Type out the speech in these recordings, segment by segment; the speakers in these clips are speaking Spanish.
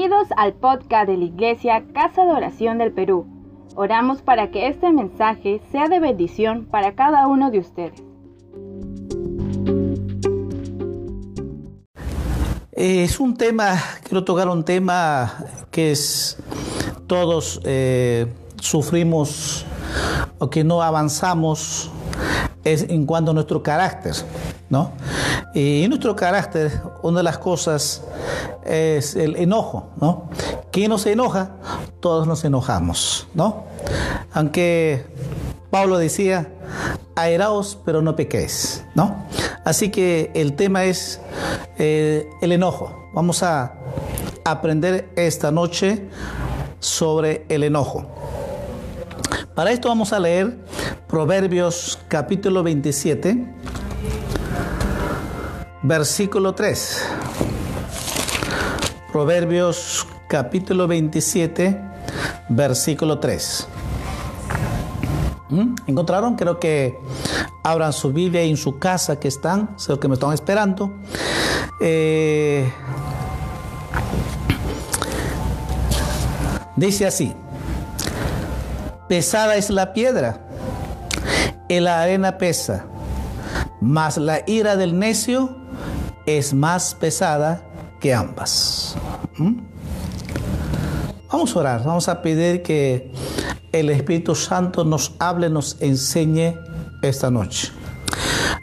Bienvenidos al podcast de la Iglesia Casa de Oración del Perú. Oramos para que este mensaje sea de bendición para cada uno de ustedes. Es un tema, quiero tocar un tema que es todos eh, sufrimos o que no avanzamos es en cuanto a nuestro carácter, ¿no? Y nuestro carácter, una de las cosas es el enojo, ¿no? ¿Quién nos enoja? Todos nos enojamos, ¿no? Aunque Pablo decía, airaos pero no pequéis, ¿no? Así que el tema es eh, el enojo. Vamos a aprender esta noche sobre el enojo. Para esto vamos a leer Proverbios capítulo 27, versículo 3. Proverbios capítulo 27, versículo 3. ¿Mm? ¿Encontraron? Creo que abran su Biblia en su casa que están, sé que me están esperando. Eh, dice así, pesada es la piedra, y la arena pesa, mas la ira del necio es más pesada que ambas. ¿Mm? Vamos a orar, vamos a pedir que el Espíritu Santo nos hable, nos enseñe esta noche.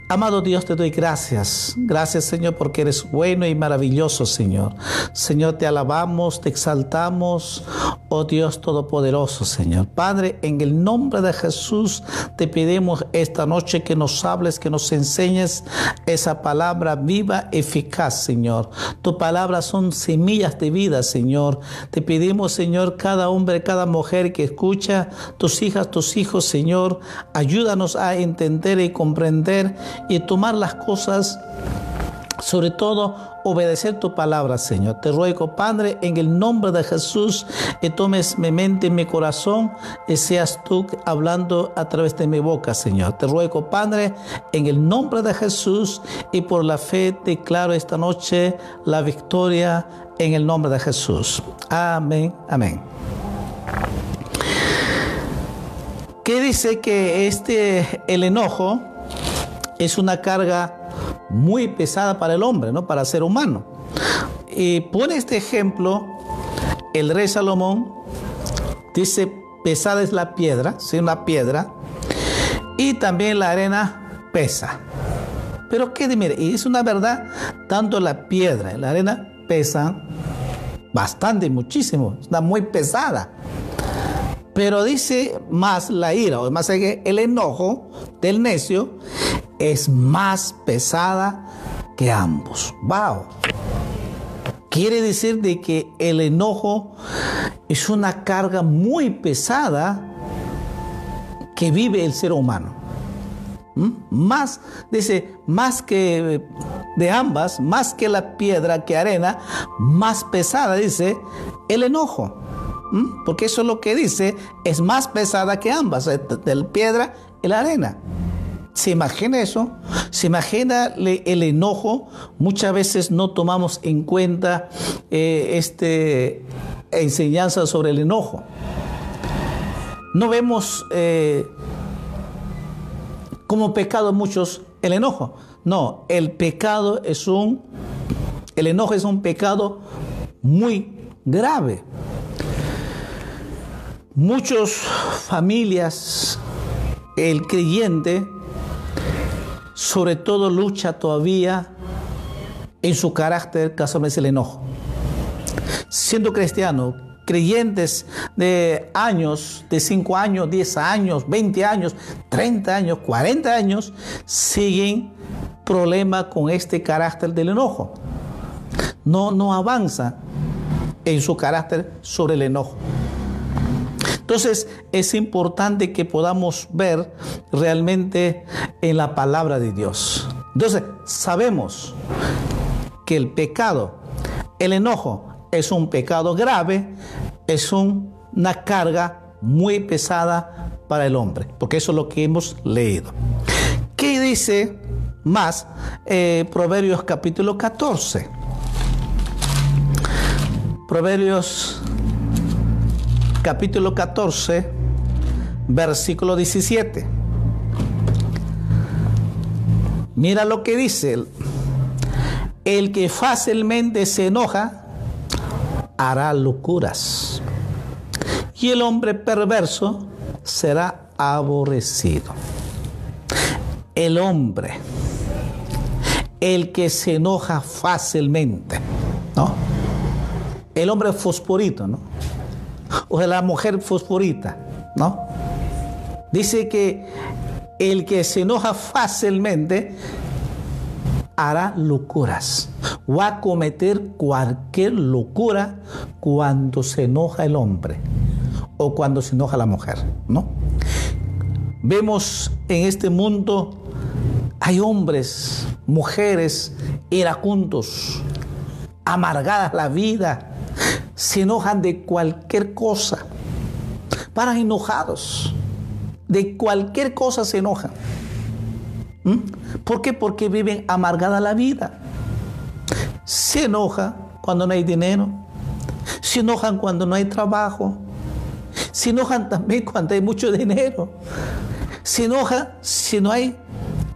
Amado Dios, te doy gracias. Gracias, Señor, porque eres bueno y maravilloso, Señor. Señor, te alabamos, te exaltamos, oh Dios Todopoderoso, Señor. Padre, en el nombre de Jesús, te pedimos esta noche que nos hables, que nos enseñes esa palabra viva, eficaz, Señor. Tu palabra son semillas de vida, Señor. Te pedimos, Señor, cada hombre, cada mujer que escucha, tus hijas, tus hijos, Señor, ayúdanos a entender y comprender y tomar las cosas, sobre todo obedecer tu palabra, Señor. Te ruego, Padre, en el nombre de Jesús, que tomes mi mente y mi corazón y seas tú hablando a través de mi boca, Señor. Te ruego, Padre, en el nombre de Jesús y por la fe declaro esta noche la victoria en el nombre de Jesús. Amén, amén. ¿Qué dice que este, el enojo, es una carga muy pesada para el hombre, ¿no? Para el ser humano. Y pone este ejemplo el rey Salomón, dice, pesada es la piedra, sí, una piedra, y también la arena pesa. Pero qué, mire, y es una verdad, tanto la piedra y la arena pesan bastante, muchísimo, está muy pesada. Pero dice más la ira, o más el enojo del necio es más pesada que ambos. ¡Wow! Quiere decir de que el enojo es una carga muy pesada que vive el ser humano. ¿Mm? Más, dice, más que de ambas, más que la piedra que arena, más pesada, dice, el enojo. ¿Mm? Porque eso es lo que dice, es más pesada que ambas, de la piedra y la arena. ¿Se imagina eso? ¿Se imagina el enojo? Muchas veces no tomamos en cuenta eh, este, enseñanza sobre el enojo. No vemos eh, como pecado muchos el enojo. No, el pecado es un, el enojo es un pecado muy grave. Muchas familias, el creyente, sobre todo lucha todavía en su carácter casualmente el enojo. Siendo cristiano, creyentes de años, de 5 años, 10 años, 20 años, 30 años, 40 años, siguen problemas con este carácter del enojo. No, no avanza en su carácter sobre el enojo. Entonces es importante que podamos ver realmente en la palabra de Dios. Entonces sabemos que el pecado, el enojo, es un pecado grave, es una carga muy pesada para el hombre, porque eso es lo que hemos leído. ¿Qué dice más eh, Proverbios capítulo 14? Proverbios capítulo 14, versículo 17. Mira lo que dice. El que fácilmente se enoja hará locuras. Y el hombre perverso será aborrecido. El hombre, el que se enoja fácilmente, ¿no? El hombre fosforito, ¿no? O la mujer fosforita, ¿no? Dice que el que se enoja fácilmente hará locuras. Va a cometer cualquier locura cuando se enoja el hombre o cuando se enoja la mujer, ¿no? Vemos en este mundo hay hombres, mujeres iracundos, amargadas la vida, se enojan de cualquier cosa, paran enojados, de cualquier cosa se enojan. ¿Mm? ¿Por qué? Porque viven amargada la vida. Se enoja cuando no hay dinero, se enojan cuando no hay trabajo, se enojan también cuando hay mucho dinero, se enojan si no hay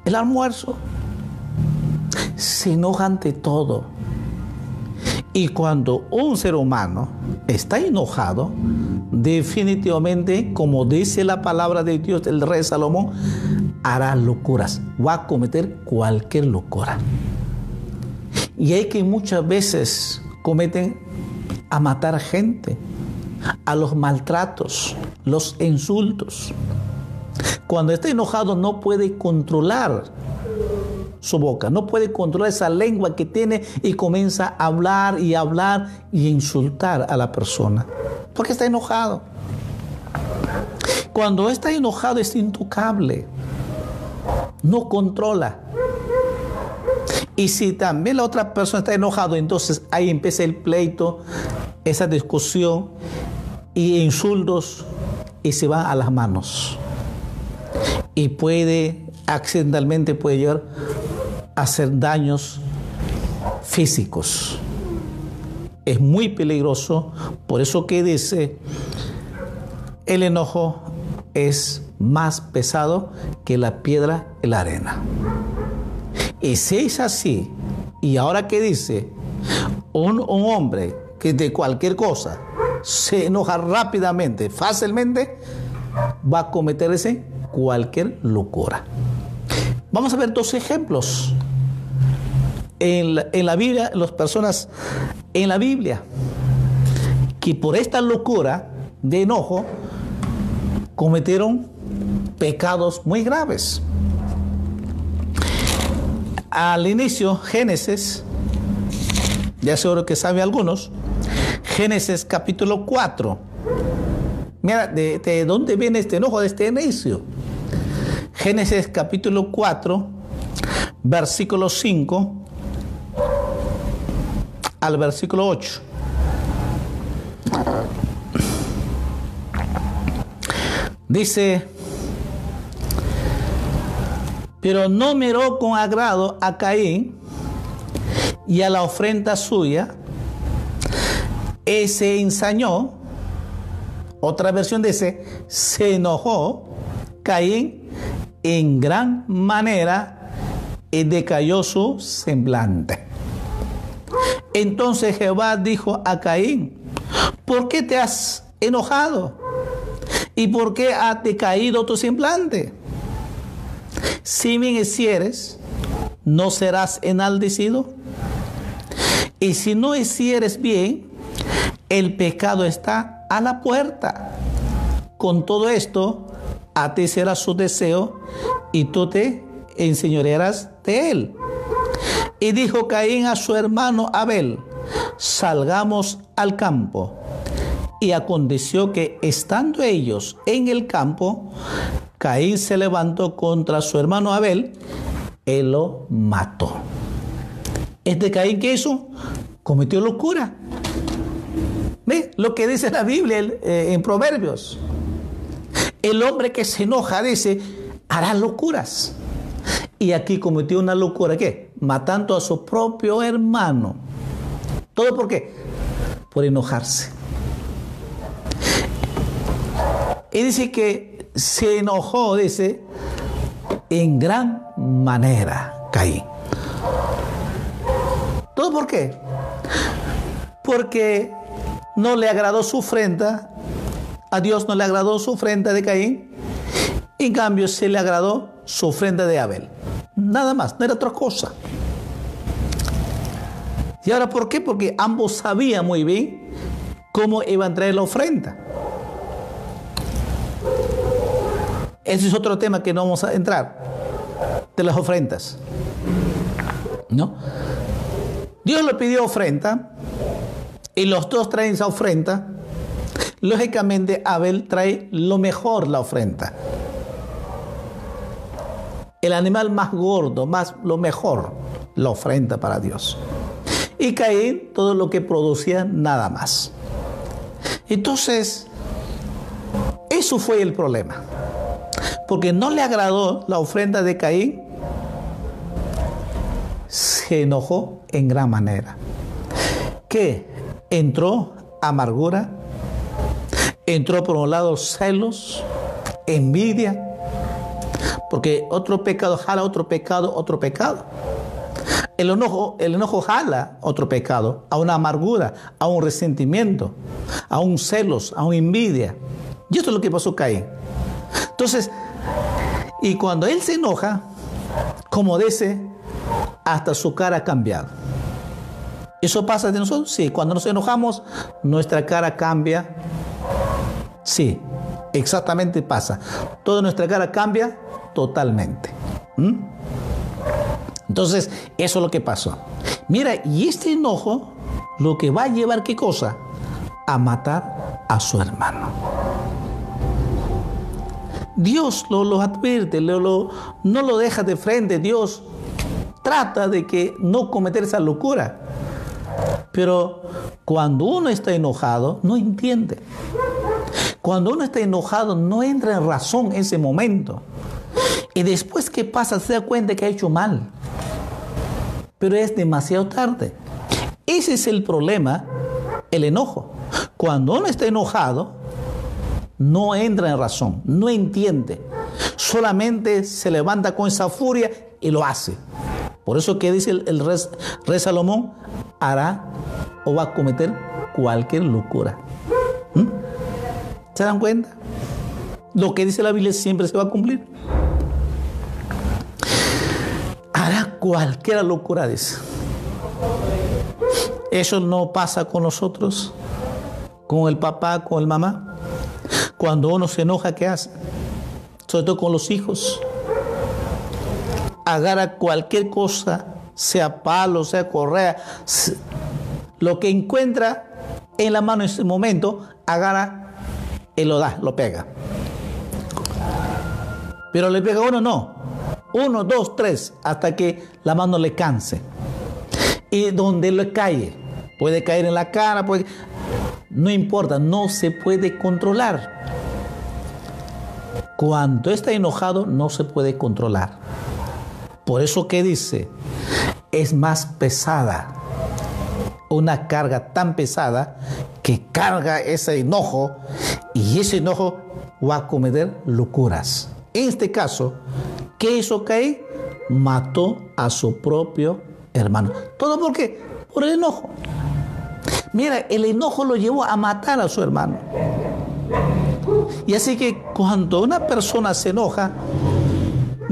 el almuerzo, se enojan de todo. Y cuando un ser humano está enojado, definitivamente, como dice la palabra de Dios del rey Salomón, hará locuras, va a cometer cualquier locura. Y hay que muchas veces cometen a matar gente, a los maltratos, los insultos. Cuando está enojado no puede controlar su boca, no puede controlar esa lengua que tiene y comienza a hablar y hablar y insultar a la persona, porque está enojado. Cuando está enojado es intocable, no controla. Y si también la otra persona está enojado, entonces ahí empieza el pleito, esa discusión y insultos y se va a las manos. Y puede, accidentalmente puede llegar a hacer daños físicos. Es muy peligroso, por eso que dice, el enojo es más pesado que la piedra y la arena. Y si es así, y ahora que dice, un, un hombre que de cualquier cosa se enoja rápidamente, fácilmente, va a cometerse cualquier locura. Vamos a ver dos ejemplos. En la, en la Biblia, las personas en la Biblia, que por esta locura de enojo cometieron pecados muy graves. Al inicio, Génesis, ya seguro que sabe algunos, Génesis capítulo 4. Mira, de, dónde viene este enojo de este inicio? Génesis capítulo 4, versículo 5 al versículo 8. Dice, pero no miró con agrado a Caín y a la ofrenda suya, ese ensañó, otra versión dice, se enojó Caín en gran manera y decayó su semblante. Entonces Jehová dijo a Caín, ¿por qué te has enojado? ¿Y por qué ha decaído tu semblante? Si bien hicieres, ¿no serás enaldecido? Y si no hicieres bien, el pecado está a la puerta. Con todo esto, a ti será su deseo y tú te enseñorearás de él. Y dijo Caín a su hermano Abel, salgamos al campo. Y aconteció que estando ellos en el campo, Caín se levantó contra su hermano Abel y lo mató. Este Caín que hizo, cometió locura. ¿Ve? Lo que dice la Biblia eh, en Proverbios. El hombre que se enoja dice, hará locuras. Y aquí cometió una locura, ¿qué? Matando a su propio hermano. ¿Todo por qué? por enojarse. Y dice que se enojó, dice, en gran manera Caín. ¿Todo por qué? Porque no le agradó su ofrenda, a Dios no le agradó su ofrenda de Caín, en cambio se le agradó su ofrenda de Abel. Nada más, no era otra cosa. ¿Y ahora por qué? Porque ambos sabían muy bien cómo iban a traer la ofrenda. Ese es otro tema que no vamos a entrar, de las ofrendas. ¿No? Dios le pidió ofrenda y los dos traen esa ofrenda. Lógicamente Abel trae lo mejor la ofrenda. El animal más gordo, más lo mejor, la ofrenda para Dios. Y Caín todo lo que producía nada más. Entonces, eso fue el problema. Porque no le agradó la ofrenda de Caín, se enojó en gran manera. Que entró amargura, entró por un lado celos, envidia, porque otro pecado jala otro pecado, otro pecado. El enojo, el enojo jala otro pecado, a una amargura, a un resentimiento, a un celos, a una envidia. Y esto es lo que pasó Caín. Entonces, y cuando él se enoja, como dice, hasta su cara ha cambiado. ¿Eso pasa de nosotros? Sí, cuando nos enojamos, nuestra cara cambia. Sí, exactamente pasa. Toda nuestra cara cambia totalmente. ¿Mm? Entonces, eso es lo que pasó. Mira, y este enojo lo que va a llevar qué cosa? A matar a su hermano. Dios lo, lo advierte, lo, no lo deja de frente. Dios trata de que no cometer esa locura. Pero cuando uno está enojado, no entiende. Cuando uno está enojado, no entra en razón ese momento. Y después que pasa, se da cuenta que ha hecho mal. Pero es demasiado tarde. Ese es el problema, el enojo. Cuando uno está enojado, no entra en razón, no entiende. Solamente se levanta con esa furia y lo hace. Por eso que dice el, rey, Salomón, hará o va a cometer cualquier locura. ¿Mm? ¿Se dan cuenta? Lo que dice la Biblia siempre se va a cumplir. Hará cualquier locura, dice. Eso no pasa con nosotros, con el papá, con el mamá. Cuando uno se enoja, ¿qué hace? Sobre todo con los hijos. Agarra cualquier cosa, sea palo, sea correa, lo que encuentra en la mano en ese momento, agarra y lo da, lo pega. Pero le pega uno, no. Uno, dos, tres, hasta que la mano le canse. Y donde le cae, puede caer en la cara, puede... no importa, no se puede controlar. Cuando está enojado, no se puede controlar. Por eso que dice, es más pesada. Una carga tan pesada que carga ese enojo y ese enojo va a cometer locuras. En este caso, ¿qué hizo Caín? Mató a su propio hermano. ¿Todo por qué? Por el enojo. Mira, el enojo lo llevó a matar a su hermano. Y así que cuando una persona se enoja,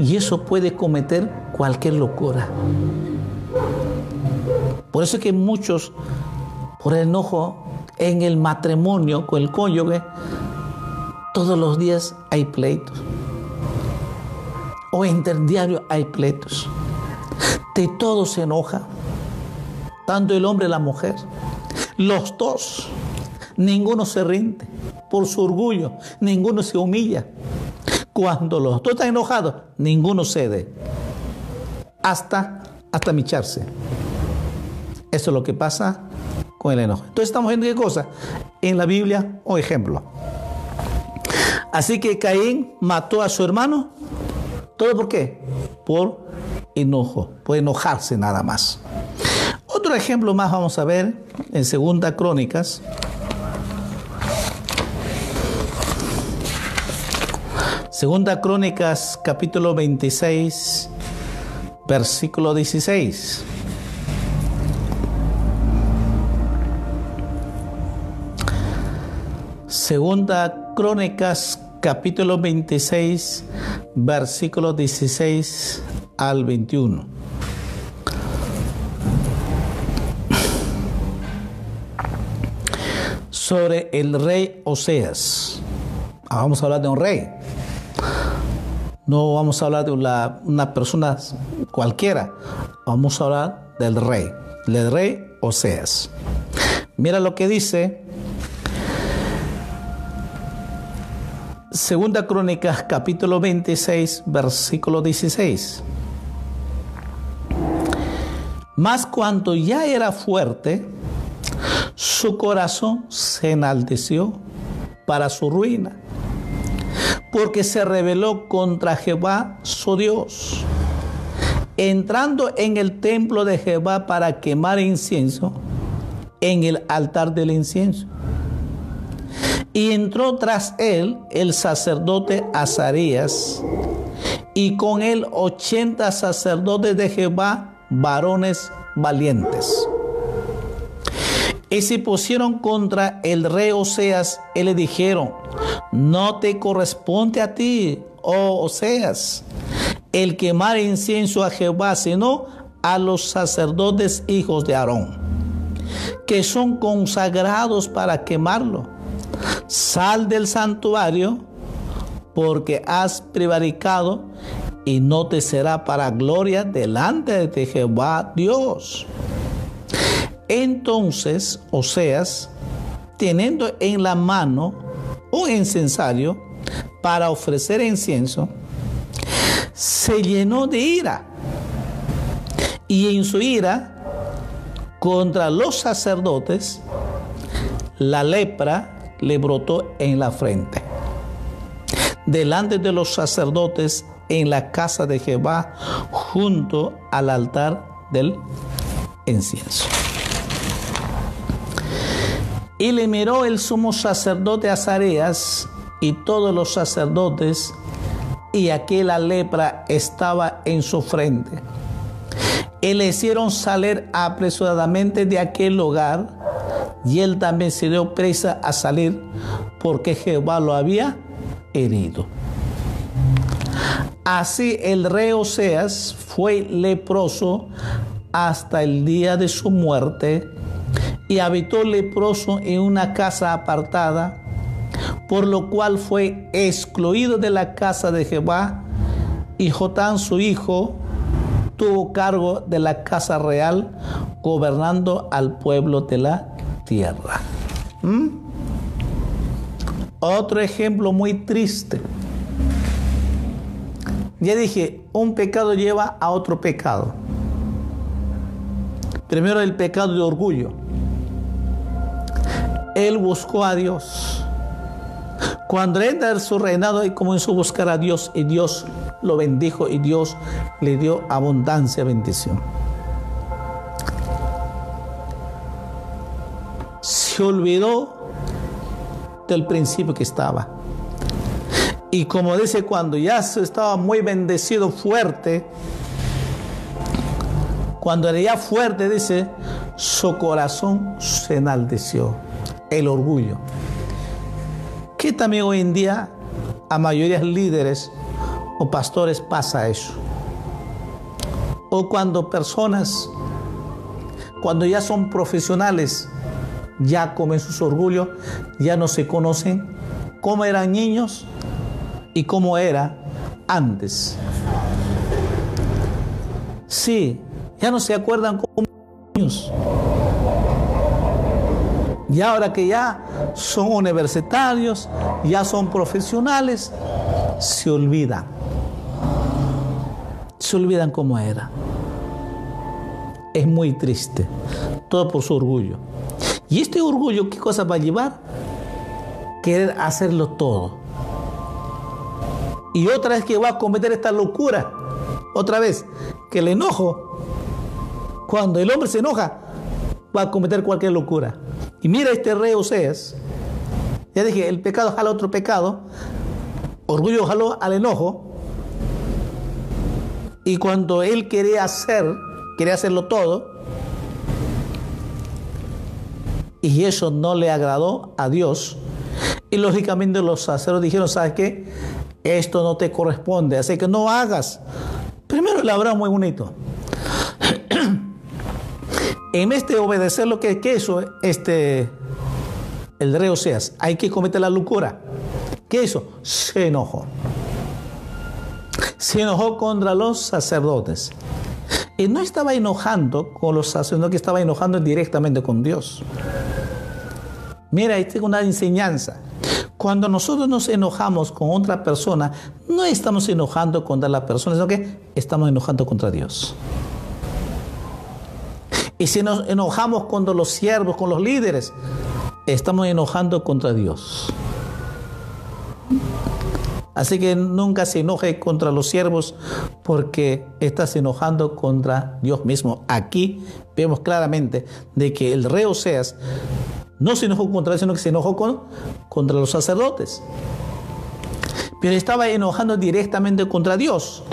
y eso puede cometer cualquier locura. Por eso es que muchos, por el enojo en el matrimonio con el cónyuge, todos los días hay pleitos. O interdiario hay pleitos. De todo se enoja. Tanto el hombre y la mujer. Los dos. Ninguno se rinde por su orgullo. Ninguno se humilla. Cuando los dos están enojados, ninguno cede. Hasta, hasta micharse. Eso es lo que pasa con el enojo. Entonces estamos viendo qué cosa? En la Biblia, o ejemplo. Así que Caín mató a su hermano. ¿Todo por qué? Por enojo, por enojarse nada más. Otro ejemplo más vamos a ver en Segunda Crónicas. Segunda Crónicas capítulo 26, versículo 16. Segunda Crónicas capítulo 26, versículo 16 al 21. Sobre el rey Oseas. Ah, vamos a hablar de un rey. No vamos a hablar de una, persona cualquiera. Vamos a hablar del rey. Del rey Oseas. Mira lo que dice Segunda Crónica, capítulo 26, versículo 16. Mas cuanto ya era fuerte, su corazón se enalteció para su ruina, porque se rebeló contra Jehová su Dios, entrando en el templo de Jehová para quemar incienso en el altar del incienso y entró tras él el sacerdote Azarías, y con él ochenta sacerdotes de Jehová, varones valientes. Y se pusieron contra el rey Oseas y le dijeron, no te corresponde a ti, oh Oseas, el quemar incienso a Jehová, sino a los sacerdotes hijos de Aarón, que son consagrados para quemarlo sal del santuario porque has prevaricado y no te será para gloria delante de Jehová Dios. Entonces Oseas, teniendo en la mano un incensario para ofrecer incienso, se llenó de ira y en su ira contra los sacerdotes, la lepra le brotó en la frente. Delante de los sacerdotes en la casa de Jehová, junto al altar del incienso. Y le miró el sumo sacerdote Azareas y todos los sacerdotes, y aquella lepra estaba en su frente. Y le hicieron salir apresuradamente de aquel lugar y él también se dio presa a salir porque Jehová lo había herido. Así el rey Oseas fue leproso hasta el día de su muerte y habitó leproso en una casa apartada, por lo cual fue excluido de la casa de Jehová y Jotán su hijo tuvo cargo de la casa real, gobernando al pueblo de la tierra. ¿Mm? Otro ejemplo muy triste. Ya dije, un pecado lleva a otro pecado. Primero el pecado de orgullo. Él buscó a Dios. Cuando entra en su reinado y comenzó a buscar a Dios y Dios lo bendijo y Dios le dio abundancia, bendición. se olvidó del principio que estaba. Y como dice, cuando ya estaba muy bendecido, fuerte, cuando era ya fuerte, dice, su corazón se enalteció, el orgullo. Que también hoy en día a mayoría líderes o pastores pasa eso. O cuando personas, cuando ya son profesionales, ya comen sus orgullos, ya no se conocen cómo eran niños y cómo era antes. Sí, ya no se acuerdan como niños. Y ahora que ya son universitarios, ya son profesionales, se olvidan. Se olvidan cómo era. Es muy triste. Todo por su orgullo. ¿Y este orgullo qué cosa va a llevar? Querer hacerlo todo. Y otra vez que va a cometer esta locura, otra vez, que el enojo, cuando el hombre se enoja, va a cometer cualquier locura. Y mira este rey Oseas. Ya dije, el pecado jala otro pecado. Orgullo jaló al enojo. Y cuando él quería hacer, quería hacerlo todo, y eso no le agradó a Dios, y lógicamente los sacerdotes dijeron, ¿sabes qué? Esto no te corresponde, así que no hagas. Primero le habrá muy bonito. en vez de obedecer lo que, que eso, este, el rey Oseas, hay que cometer la locura. ¿Qué hizo? Se enojó. Se enojó contra los sacerdotes. Y no estaba enojando con los sacerdotes, que estaba enojando directamente con Dios. Mira, esta es una enseñanza. Cuando nosotros nos enojamos con otra persona, no estamos enojando contra la persona, sino que estamos enojando contra Dios. Y si nos enojamos contra los siervos, con los líderes, estamos enojando contra Dios. Así que nunca se enoje contra los siervos porque estás enojando contra Dios mismo. Aquí vemos claramente de que el rey Oseas no se enojó contra él, sino que se enojó con, contra los sacerdotes. Pero estaba enojando directamente contra Dios.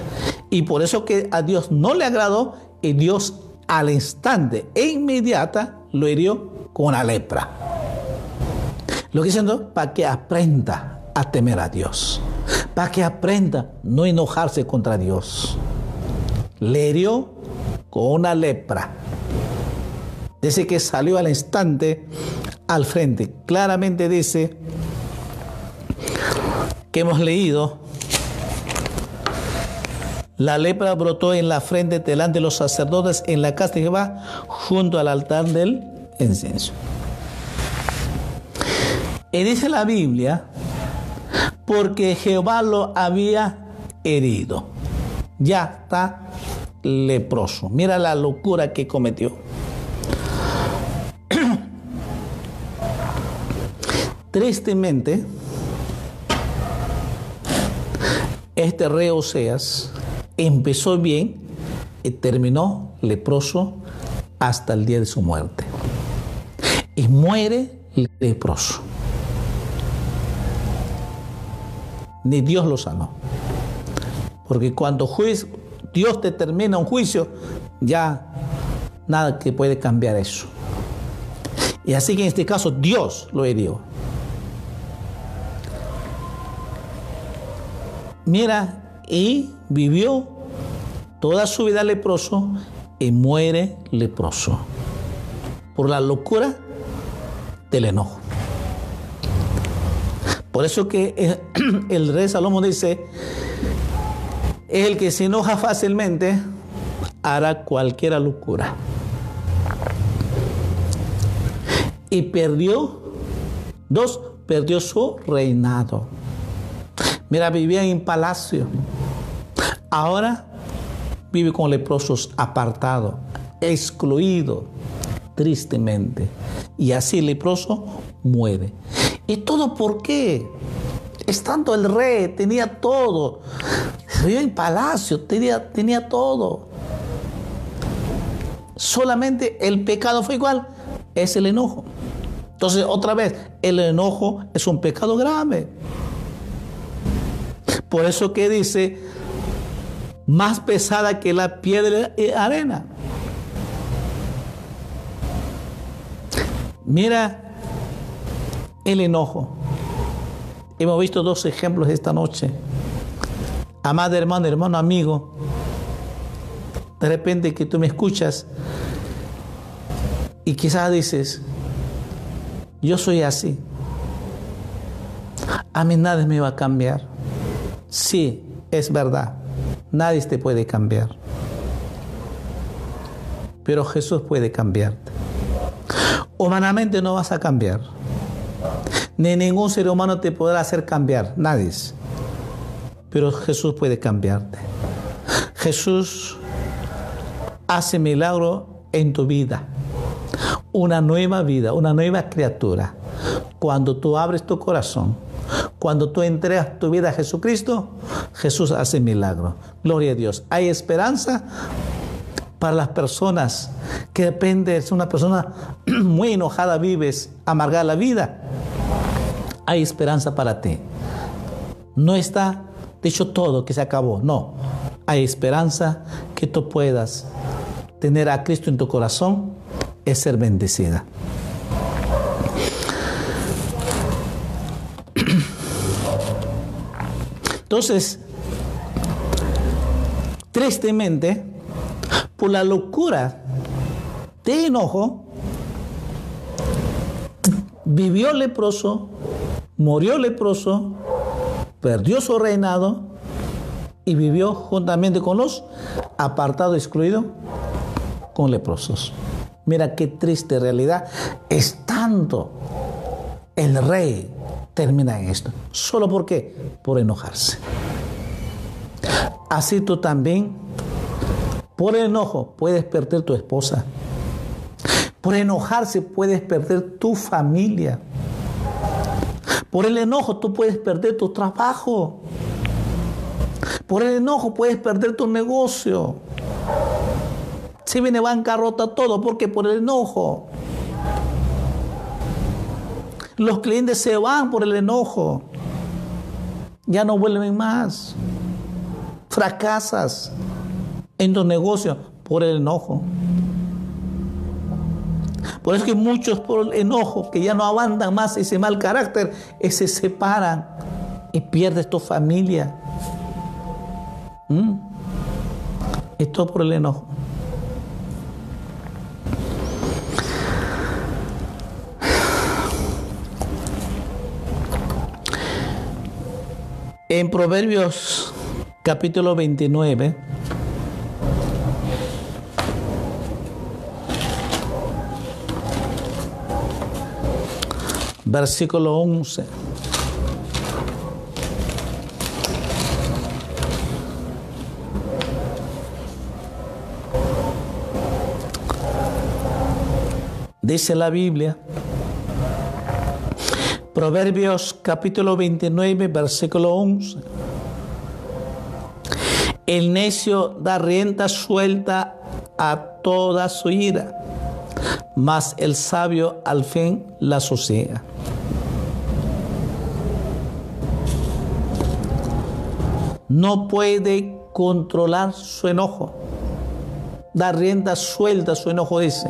Y por eso que a Dios no le agradó y Dios al instante e inmediata lo hirió con la lepra. Lo que diciendo, para que aprenda a temer a Dios. Para que aprenda no enojarse contra Dios. Le hirió con una lepra. Dice que salió al instante al frente. Claramente dice que hemos leído, la lepra brotó en la frente delante de los sacerdotes en la casa de Jehová junto al altar del incienso. Y dice la Biblia, porque Jehová lo había herido. Ya está leproso. Mira la locura que cometió. Tristemente, este rey Oseas empezó bien y terminó leproso hasta el día de su muerte. Y muere leproso. Ni Dios lo sanó. Porque cuando Dios determina un juicio, ya nada que puede cambiar eso. Y así que en este caso Dios lo hirió. Mira, y vivió toda su vida leproso y muere leproso por la locura del enojo. Por eso que el rey Salomón dice, el que se enoja fácilmente hará cualquier locura. Y perdió, dos, perdió su reinado. Mira, vivía en palacio. Ahora vive con leprosos apartado, excluido, tristemente. Y así el leproso muere. ¿Y todo por qué? Estando el rey, tenía todo. Vivía en palacio, tenía, tenía todo. Solamente el pecado fue igual, es el enojo. Entonces, otra vez, el enojo es un pecado grave. Por eso que dice, más pesada que la piedra y arena. Mira el enojo. Hemos visto dos ejemplos esta noche. Amada hermano, hermano, amigo, de repente que tú me escuchas y quizás dices, yo soy así. A mí nada me va a cambiar. Sí, es verdad. Nadie te puede cambiar. Pero Jesús puede cambiarte. Humanamente no vas a cambiar. Ni ningún ser humano te podrá hacer cambiar. Nadie. Pero Jesús puede cambiarte. Jesús hace milagro en tu vida. Una nueva vida, una nueva criatura. Cuando tú abres tu corazón cuando tú entregas tu vida a Jesucristo, Jesús hace milagro. Gloria a Dios. Hay esperanza para las personas que depende, es una persona muy enojada, vives, amargada la vida, hay esperanza para ti. No está dicho todo que se acabó, no. Hay esperanza que tú puedas tener a Cristo en tu corazón, es ser bendecida. Entonces, tristemente, por la locura de enojo, vivió leproso, murió leproso, perdió su reinado y vivió juntamente con los apartados, excluidos, con leprosos. Mira qué triste realidad. Es tanto el rey termina en esto. ¿Solo por qué? Por enojarse. Así tú también, por el enojo, puedes perder tu esposa. Por enojarse puedes perder tu familia. Por el enojo tú puedes perder tu trabajo. Por el enojo puedes perder tu negocio. Si viene bancarrota todo, porque por el enojo. Los clientes se van por el enojo. Ya no vuelven más. Fracasas en tu negocio por el enojo. Por eso que muchos por el enojo, que ya no aguantan más ese mal carácter, se separan y pierdes tu familia. ¿Mm? Esto por el enojo. En Proverbios capítulo 29, versículo 11. Dice la Biblia, Proverbios capítulo 29, versículo 11. El necio da rienda suelta a toda su ira, mas el sabio al fin la sosiega. No puede controlar su enojo. Da rienda suelta su enojo, dice.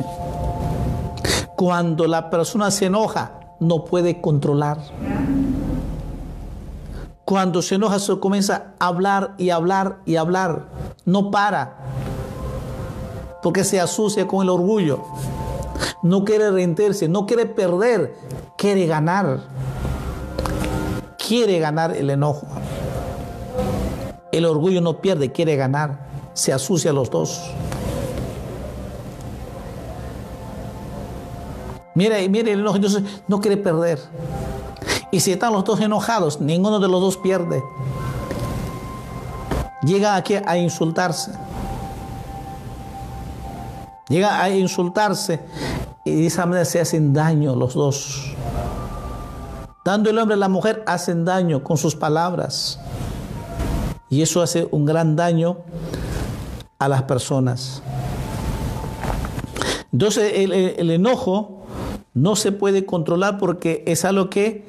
Cuando la persona se enoja, no puede controlar. Cuando se enoja se comienza a hablar y hablar y hablar. No para. Porque se asocia con el orgullo. No quiere rendirse, no quiere perder, quiere ganar. Quiere ganar el enojo. El orgullo no pierde, quiere ganar. Se asocia a los dos. Mire, mire el enojo, entonces no quiere perder. Y si están los dos enojados, ninguno de los dos pierde. Llega aquí a insultarse. Llega a insultarse y de esa manera se hacen daño los dos. Tanto el hombre y la mujer hacen daño con sus palabras. Y eso hace un gran daño a las personas. Entonces el enojo no se puede controlar porque es algo que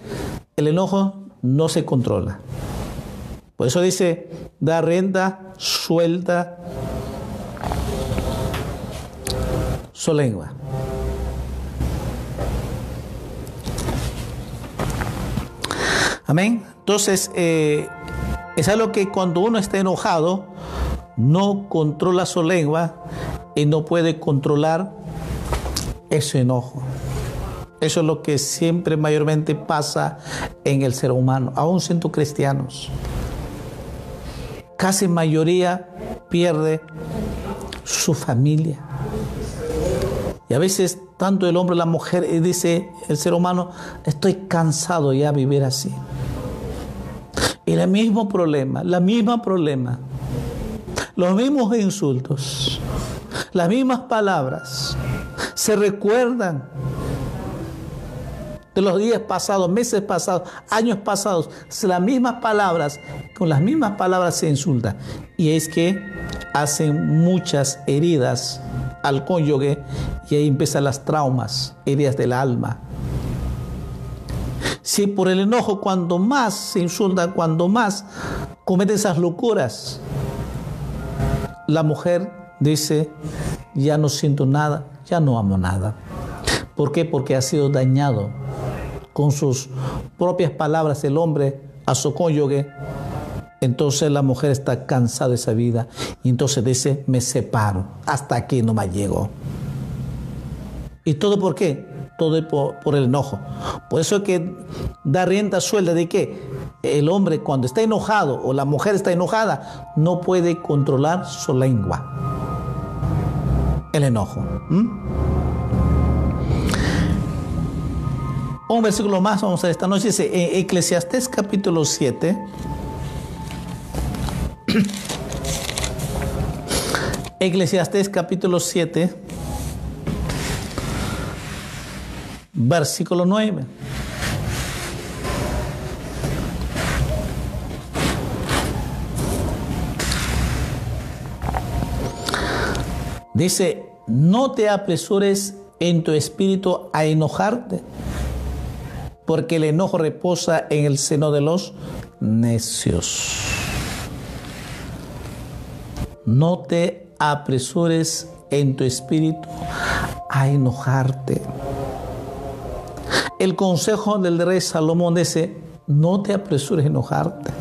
el enojo no se controla. Por eso dice, da renta, suelta su lengua. Amén. Entonces, eh, es algo que cuando uno está enojado, no controla su lengua y no puede controlar ese enojo. Eso es lo que siempre mayormente pasa en el ser humano, aún siendo cristianos. Casi mayoría pierde su familia. Y a veces tanto el hombre, la mujer, y dice el ser humano, estoy cansado ya de vivir así. Y el mismo problema, la misma problema, los mismos insultos, las mismas palabras, se recuerdan de los días pasados, meses pasados, años pasados, las mismas palabras, con las mismas palabras se insulta. Y es que hacen muchas heridas al cónyuge y ahí empiezan las traumas, heridas del alma. Si por el enojo, cuando más se insulta, cuando más comete esas locuras, la mujer dice, ya no siento nada, ya no amo nada. ¿Por qué? Porque ha sido dañado con sus propias palabras el hombre a su cónyuge. Entonces la mujer está cansada de esa vida y entonces dice, me separo, hasta aquí no me llego. ¿Y todo por qué? Todo por, por el enojo. Por eso es que da rienda suelta de que el hombre cuando está enojado o la mujer está enojada no puede controlar su lengua. El enojo. Un versículo más vamos a ver esta noche. Dice en Eclesiastés capítulo 7. Eclesiastés capítulo 7. Versículo 9. Dice, no te apresures en tu espíritu a enojarte, porque el enojo reposa en el seno de los necios. No te apresures en tu espíritu a enojarte. El consejo del rey Salomón dice, no te apresures a enojarte.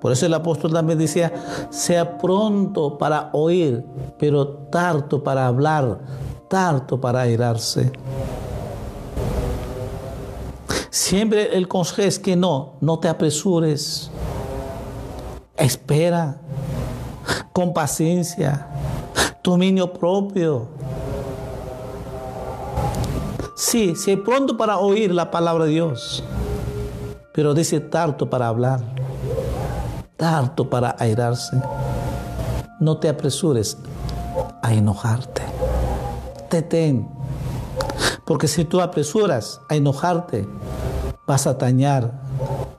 Por eso el apóstol también decía, sea pronto para oír, pero tarto para hablar, tarto para airarse. Siempre el consejo es que no, no te apresures. Espera, con paciencia, dominio propio. Sí, sea pronto para oír la palabra de Dios, pero dice tarto para hablar tarto para airarse. No te apresures a enojarte. Detén. Porque si tú apresuras a enojarte, vas a dañar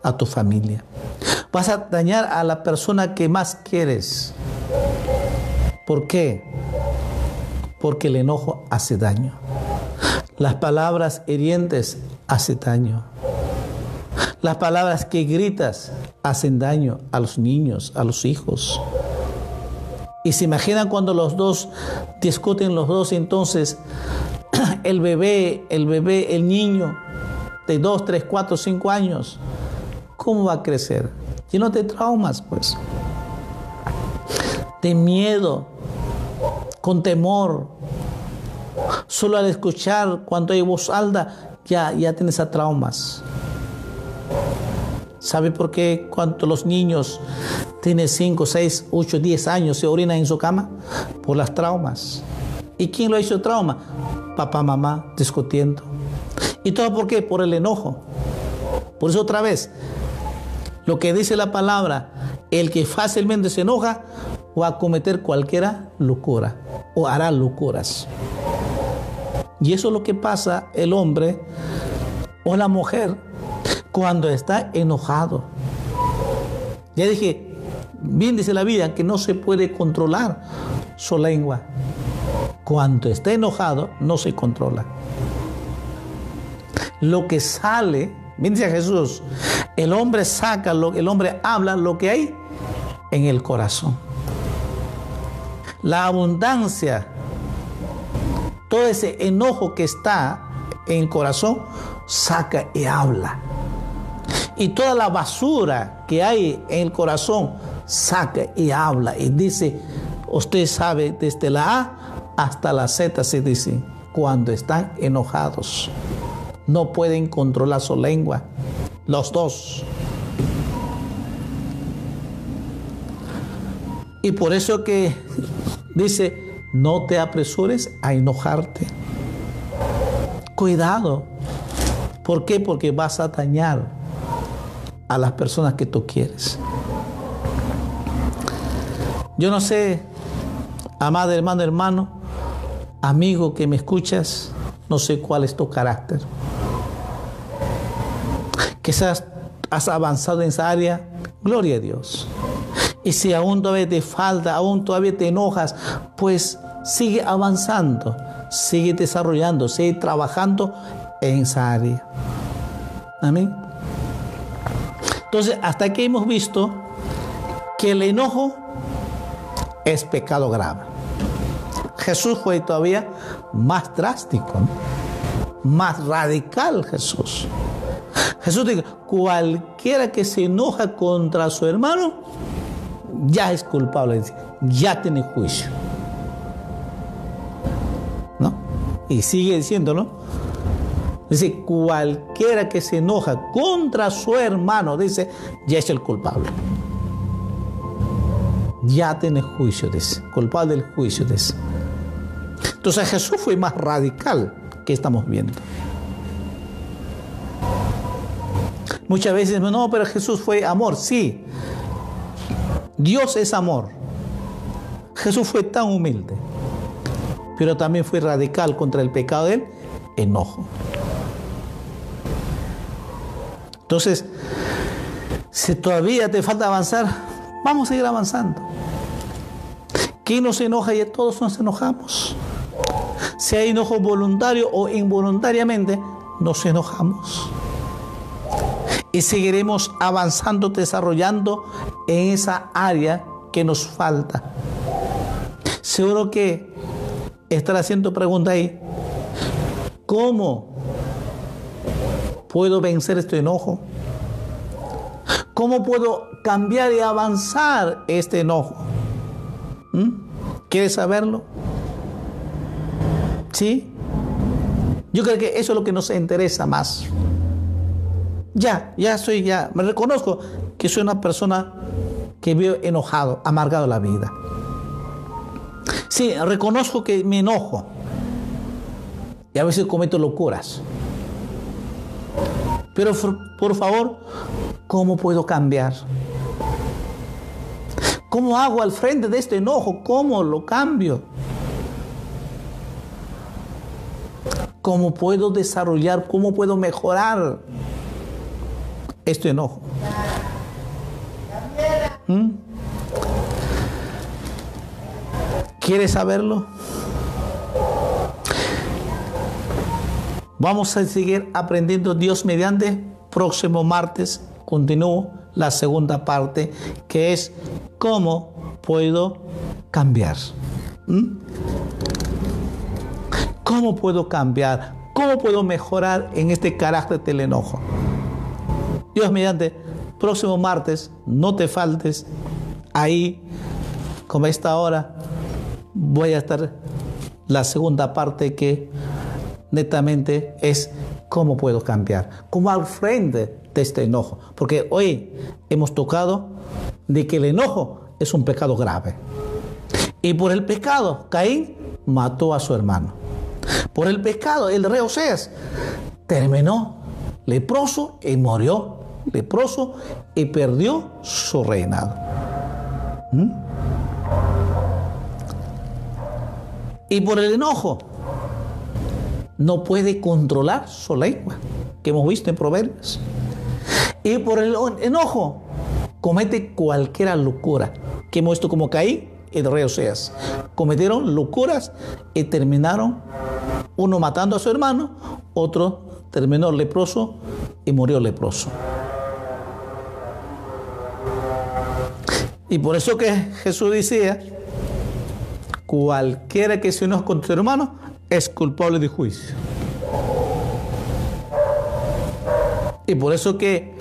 a tu familia. Vas a dañar a la persona que más quieres. ¿Por qué? Porque el enojo hace daño. Las palabras hirientes hacen daño. Las palabras que gritas hacen daño a los niños, a los hijos. Y se imaginan cuando los dos discuten los dos, entonces el bebé, el bebé, el niño de dos, tres, cuatro, cinco años, ¿cómo va a crecer? Lleno de traumas, pues. De miedo, con temor. Solo al escuchar cuando hay voz alta, ya, ya tienes a traumas. ¿Sabe por qué cuando los niños tienen 5, 6, 8, 10 años se orinan en su cama? Por las traumas. ¿Y quién lo hizo trauma? Papá, mamá, discutiendo. ¿Y todo por qué? Por el enojo. Por eso otra vez, lo que dice la palabra, el que fácilmente se enoja va a cometer cualquiera locura o hará locuras. Y eso es lo que pasa el hombre o la mujer cuando está enojado. Ya dije, bien dice la vida que no se puede controlar su lengua. Cuando está enojado, no se controla. Lo que sale, dice Jesús, el hombre saca, lo, el hombre habla lo que hay en el corazón. La abundancia, todo ese enojo que está en el corazón, saca y habla y toda la basura que hay en el corazón saca y habla y dice, usted sabe desde la A hasta la Z se dice, cuando están enojados. No pueden controlar su lengua, los dos. Y por eso que dice, no te apresures a enojarte. Cuidado. ¿Por qué? Porque vas a dañar a las personas que tú quieres. Yo no sé, amada hermano, hermano, amigo que me escuchas, no sé cuál es tu carácter. Quizás has avanzado en esa área, gloria a Dios. Y si aún todavía te falta, aún todavía te enojas, pues sigue avanzando, sigue desarrollando, sigue trabajando en esa área. Amén. Entonces, hasta aquí hemos visto que el enojo es pecado grave. Jesús fue todavía más drástico, más radical Jesús. Jesús dice, cualquiera que se enoja contra su hermano, ya es culpable, ya tiene juicio. ¿No? Y sigue diciéndolo. Dice, cualquiera que se enoja contra su hermano, dice, ya es el culpable. Ya tiene juicio, dice, culpable del juicio, dice. Entonces Jesús fue más radical que estamos viendo. Muchas veces, no, pero Jesús fue amor, sí. Dios es amor. Jesús fue tan humilde, pero también fue radical contra el pecado del enojo. Entonces, si todavía te falta avanzar, vamos a seguir avanzando. ¿Quién nos enoja? Y todos nos enojamos. Sea enojo voluntario o involuntariamente, nos enojamos. Y seguiremos avanzando, desarrollando en esa área que nos falta. Seguro que estará haciendo pregunta ahí. ¿Cómo puedo vencer este enojo? ¿Cómo puedo cambiar y avanzar este enojo? ¿Mm? ¿Quieres saberlo? ¿Sí? Yo creo que eso es lo que nos interesa más. Ya, ya soy, ya, me reconozco que soy una persona que veo enojado, amargado la vida. Sí, reconozco que me enojo y a veces cometo locuras. Pero por favor, ¿cómo puedo cambiar? ¿Cómo hago al frente de este enojo? ¿Cómo lo cambio? cómo puedo desarrollar, cómo puedo mejorar este enojo. ¿Mm? ¿Quieres saberlo? Vamos a seguir aprendiendo Dios mediante. Próximo martes continúo la segunda parte que es cómo puedo cambiar. ¿Mm? ¿Cómo puedo cambiar? ¿Cómo puedo mejorar en este carácter del enojo? Dios mediante, próximo martes, no te faltes. Ahí, como a esta hora, voy a estar la segunda parte que netamente es cómo puedo cambiar, cómo al frente de este enojo. Porque hoy hemos tocado de que el enojo es un pecado grave. Y por el pecado, Caín mató a su hermano. Por el pecado, el rey Oseas terminó leproso y murió leproso y perdió su reinado. ¿Mm? Y por el enojo, no puede controlar su lengua, que hemos visto en Proverbios. Y por el enojo, comete cualquier locura, que hemos visto como Caín el rey Oseas. Cometieron locuras y terminaron uno matando a su hermano, otro terminó leproso y murió leproso. Y por eso que Jesús decía, cualquiera que se enoje con su hermano es culpable de juicio. Y por eso que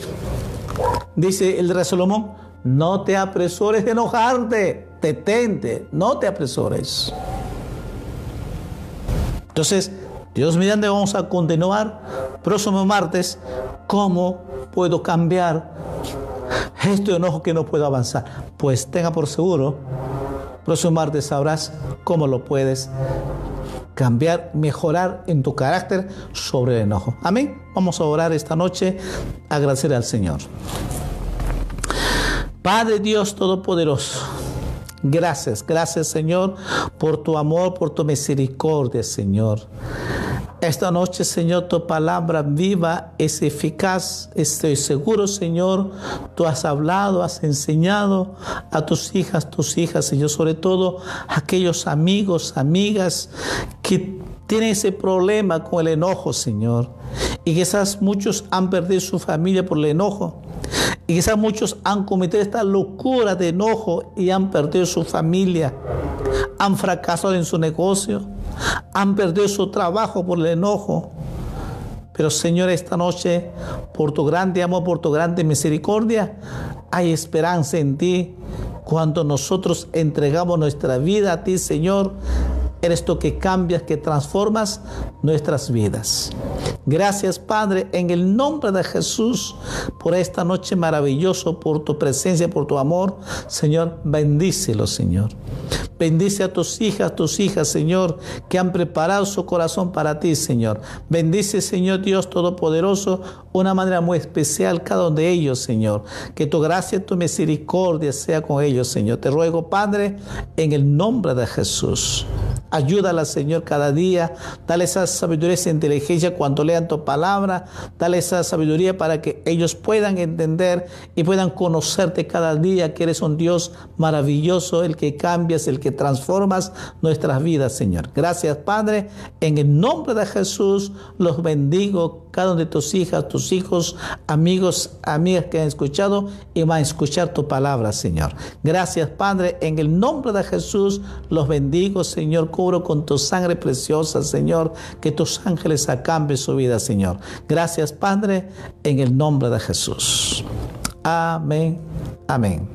dice el rey Salomón, no te apresores de enojarte, detente, no te apresores. Entonces, Dios mediante vamos a continuar próximo martes cómo puedo cambiar este enojo que no puedo avanzar. Pues tenga por seguro, próximo martes sabrás cómo lo puedes cambiar, mejorar en tu carácter sobre el enojo. Amén. Vamos a orar esta noche, agradecer al Señor. Padre Dios Todopoderoso. Gracias, gracias Señor por tu amor, por tu misericordia, Señor. Esta noche, Señor, tu palabra viva es eficaz. Estoy seguro, Señor, tú has hablado, has enseñado a tus hijas, tus hijas, Señor, sobre todo aquellos amigos, amigas que tienen ese problema con el enojo, Señor. Y quizás muchos han perdido su familia por el enojo. Y quizás muchos han cometido esta locura de enojo y han perdido su familia, han fracasado en su negocio, han perdido su trabajo por el enojo. Pero Señor, esta noche, por tu grande amor, por tu grande misericordia, hay esperanza en ti. Cuando nosotros entregamos nuestra vida a ti, Señor, eres tú que cambias, que transformas nuestras vidas. Gracias, Padre, en el nombre de Jesús, por esta noche maravillosa, por tu presencia, por tu amor. Señor, bendícelo, Señor. Bendice a tus hijas, tus hijas, Señor, que han preparado su corazón para ti, Señor. Bendice, Señor Dios Todopoderoso, una manera muy especial cada uno de ellos, Señor. Que tu gracia y tu misericordia sea con ellos, Señor. Te ruego, Padre, en el nombre de Jesús. Ayúdala, Señor, cada día. Dale esa sabiduría, esa inteligencia cuando lean tu palabra. Dale esa sabiduría para que ellos puedan entender y puedan conocerte cada día que eres un Dios maravilloso, el que cambias, el que transformas nuestras vidas, Señor. Gracias, Padre. En el nombre de Jesús los bendigo, cada uno de tus hijas, tus hijos, amigos, amigas que han escuchado y van a escuchar tu palabra, Señor. Gracias, Padre. En el nombre de Jesús los bendigo, Señor cubro con tu sangre preciosa, Señor, que tus ángeles acamben su vida, Señor. Gracias, Padre, en el nombre de Jesús. Amén. Amén.